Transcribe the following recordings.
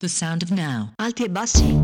The sound of now. Alti e bassi.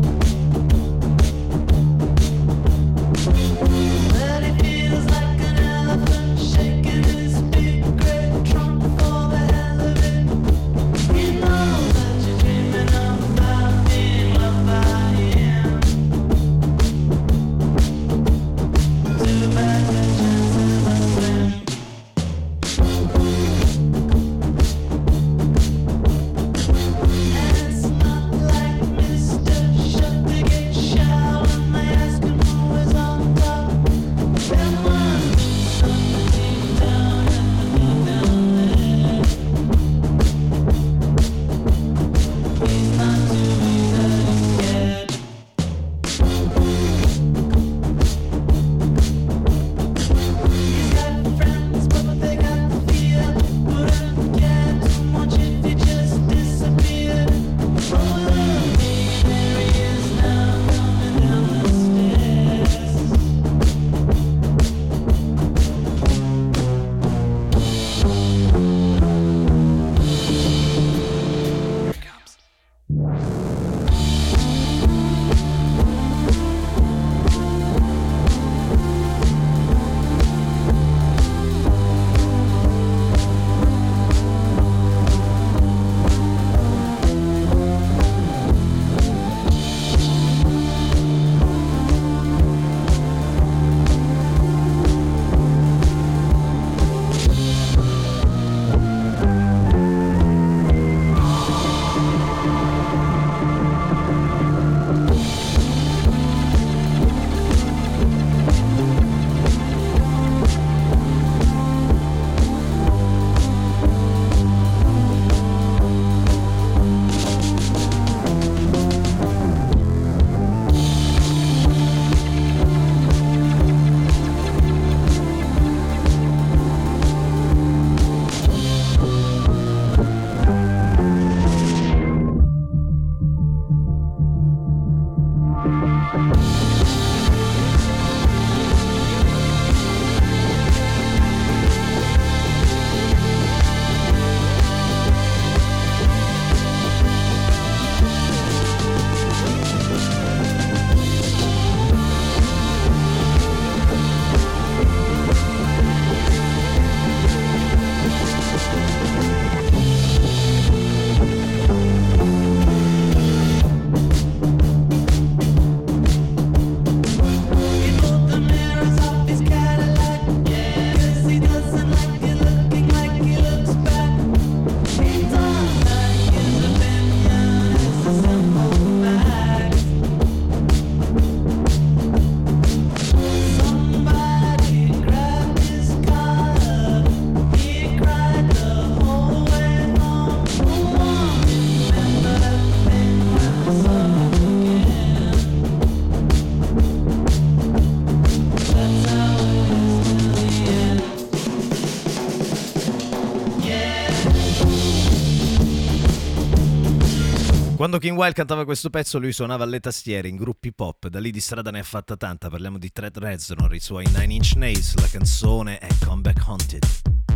Quando King Wild cantava questo pezzo lui suonava alle tastiere in gruppi pop, da lì di strada ne ha fatta tanta, parliamo di Thread Reznor, i suoi Nine Inch Nails, la canzone è Comeback Haunted.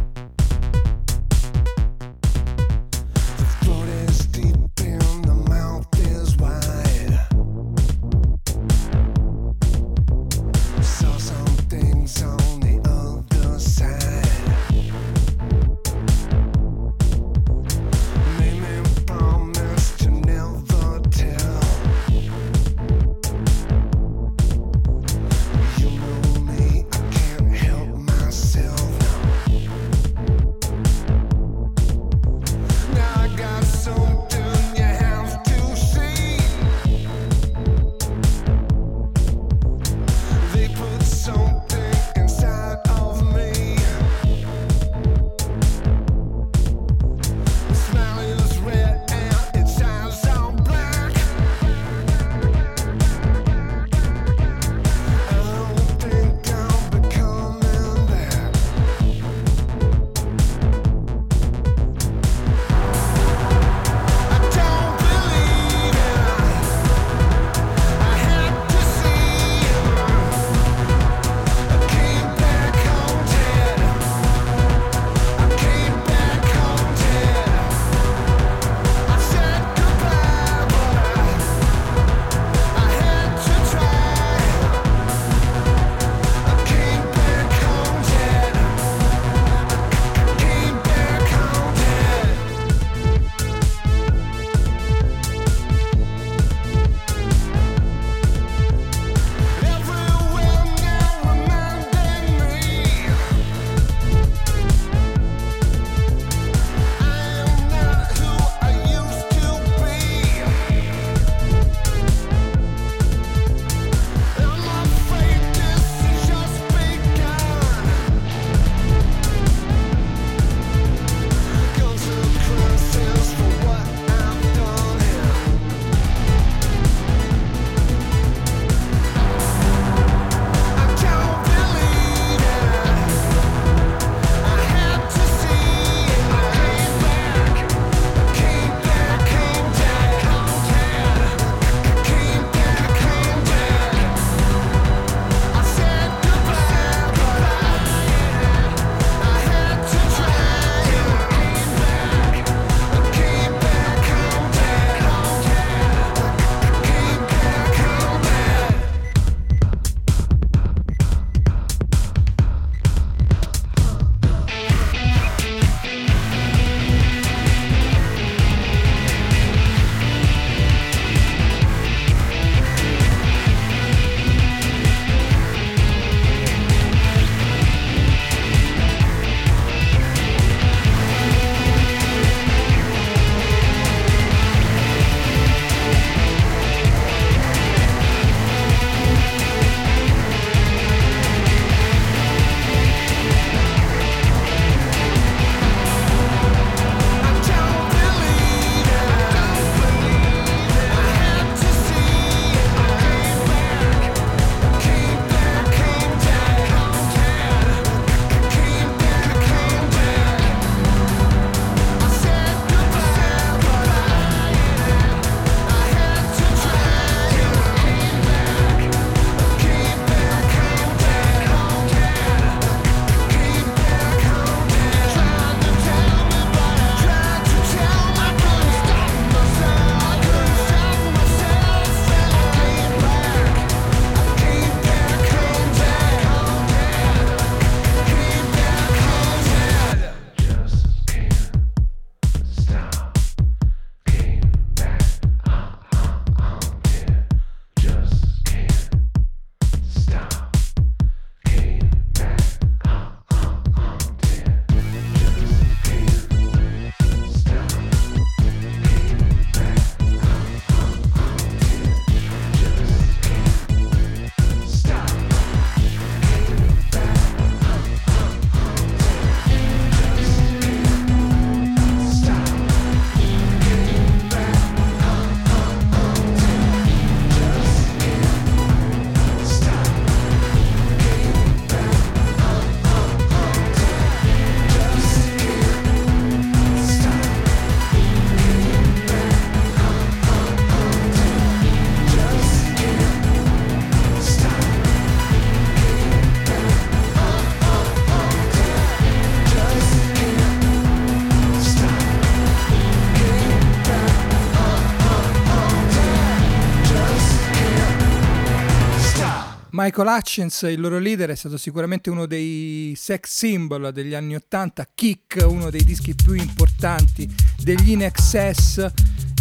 Michael Hutchins, il loro leader, è stato sicuramente uno dei sex symbol degli anni 80, Kick, uno dei dischi più importanti degli In Excess,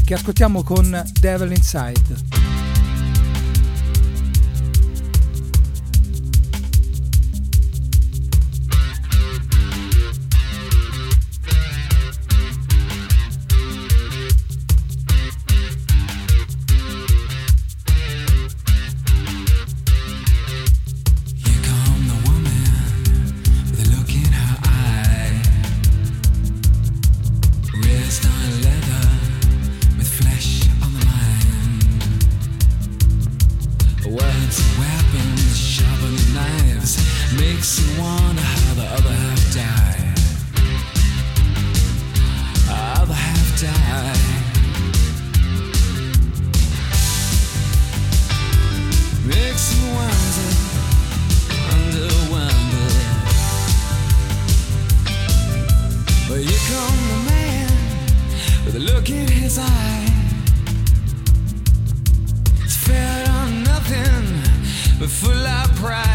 che ascoltiamo con Devil Inside. come the man with a look in his eye. It's fed on nothing but full of pride.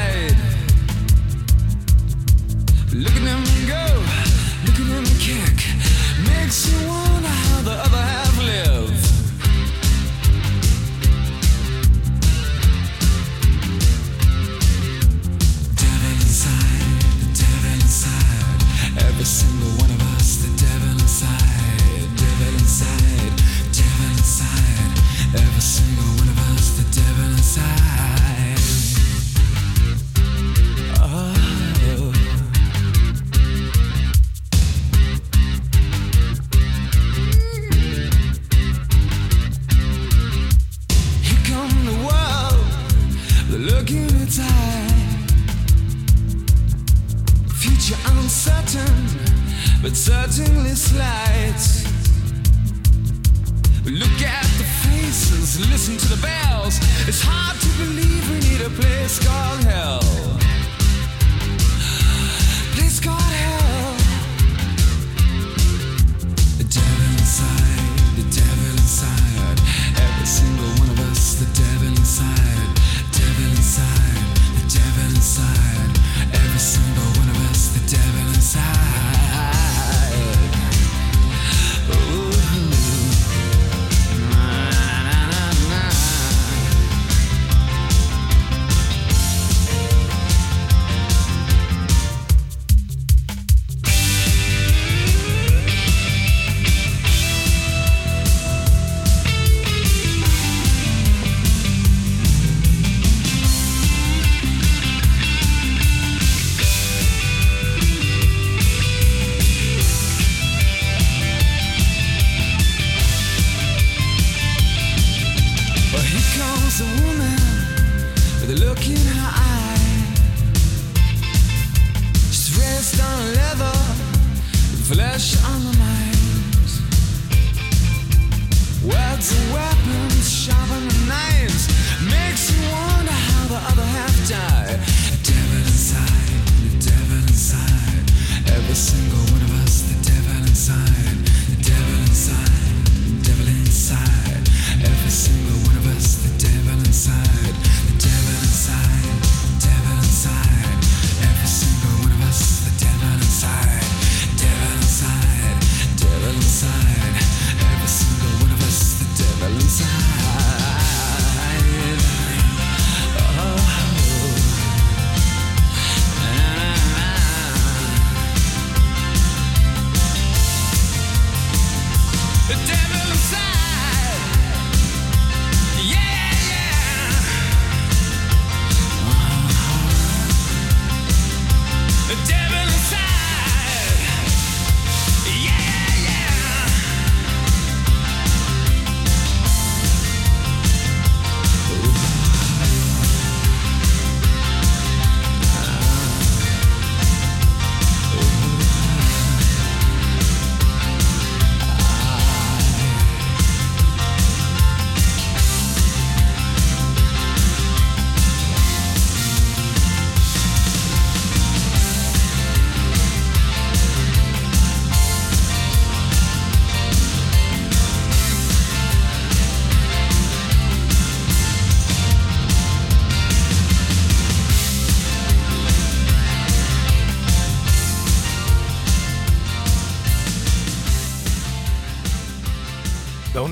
on the mind.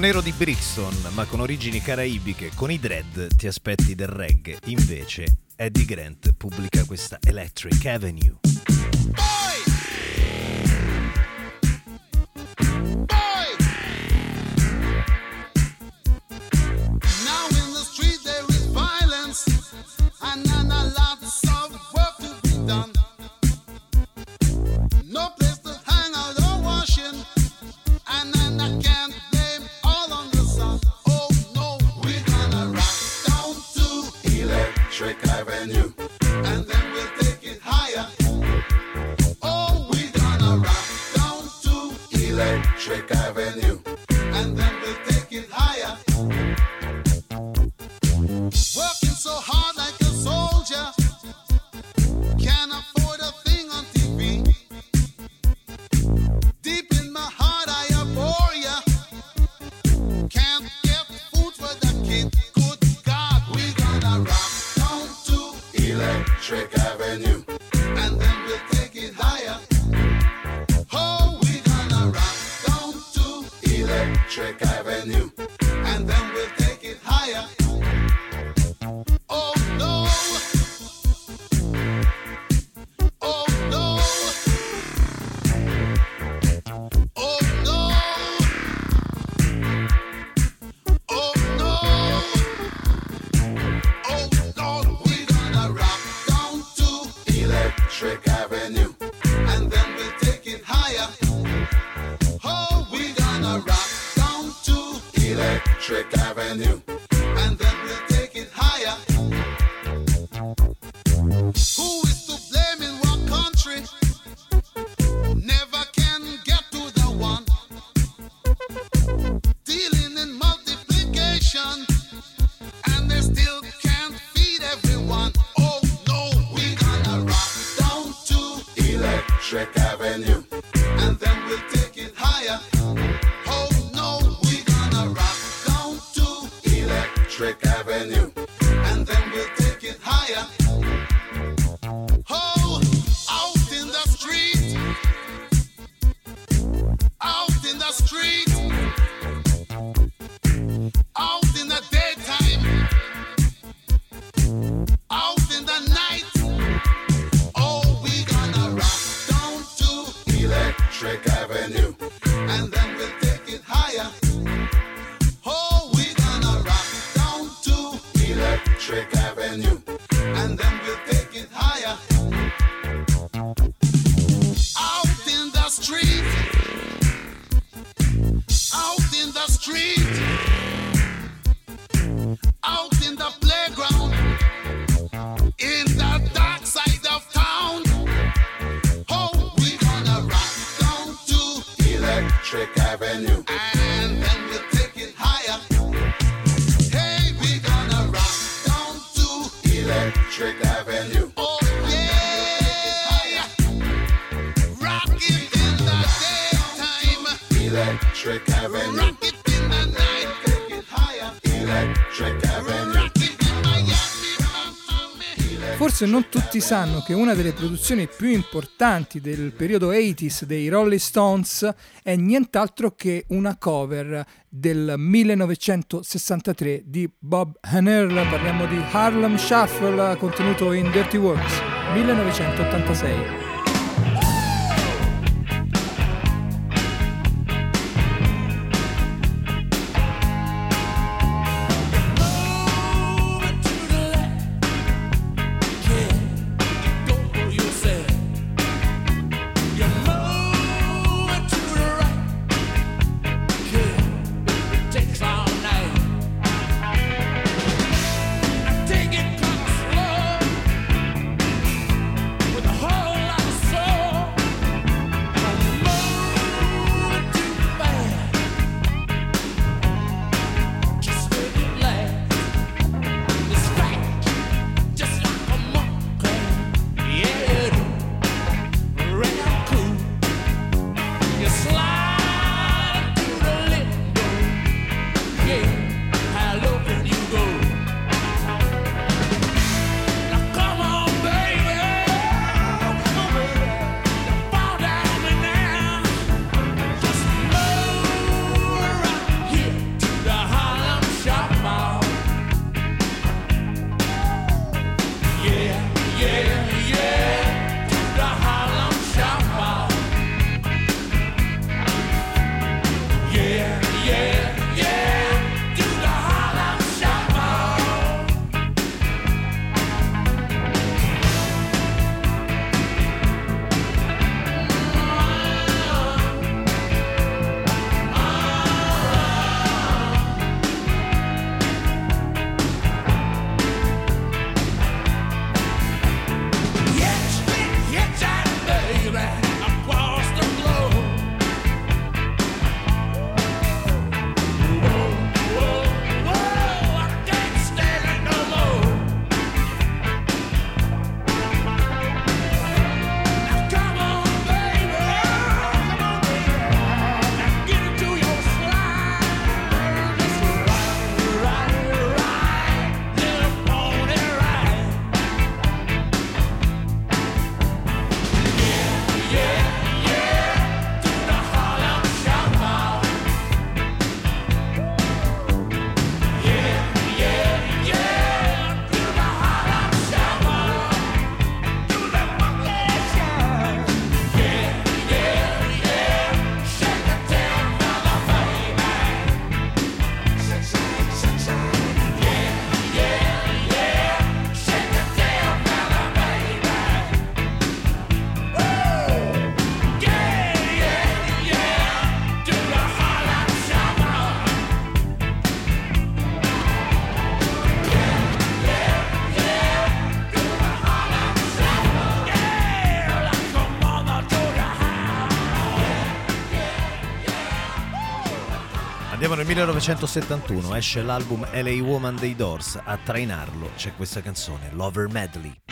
Nero di Brixton, ma con origini caraibiche, con i dread ti aspetti del reggae. Invece, Eddie Grant pubblica questa Electric Avenue. Electric Avenue. And then we Forse non tutti sanno che una delle produzioni più importanti del periodo 80s dei Rolling Stones è nient'altro che una cover del 1963 di Bob Hanner, parliamo di Harlem Shuffle contenuto in Dirty Works 1986. 1971 esce l'album LA Woman dei Doors, a trainarlo c'è questa canzone, Lover Medley.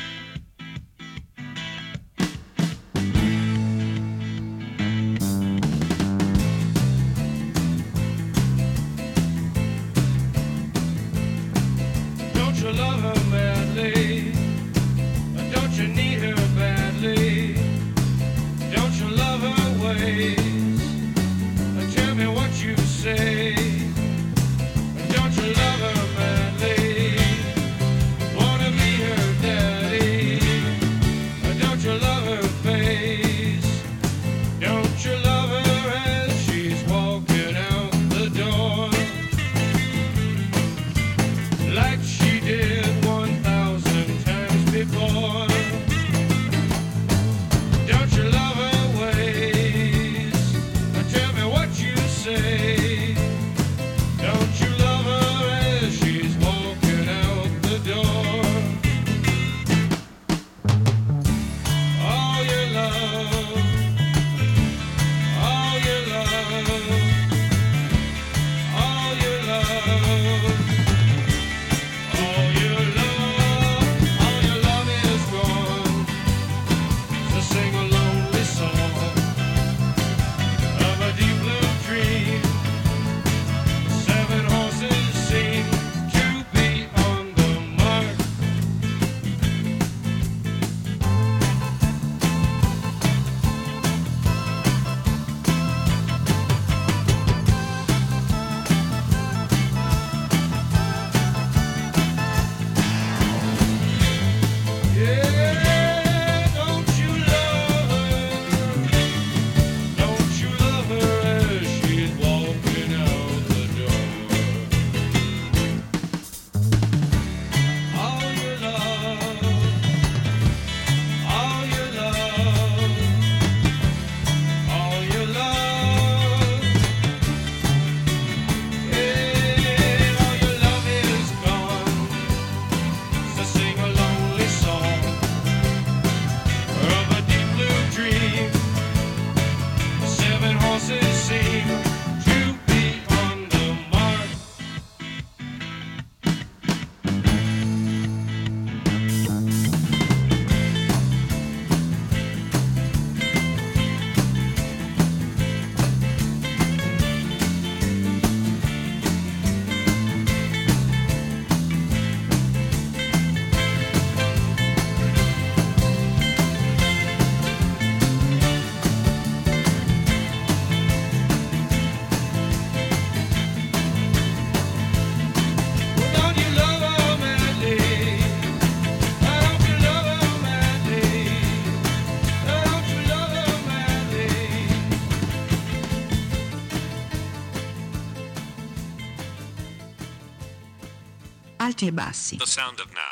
Alti e bassi. The sound of now.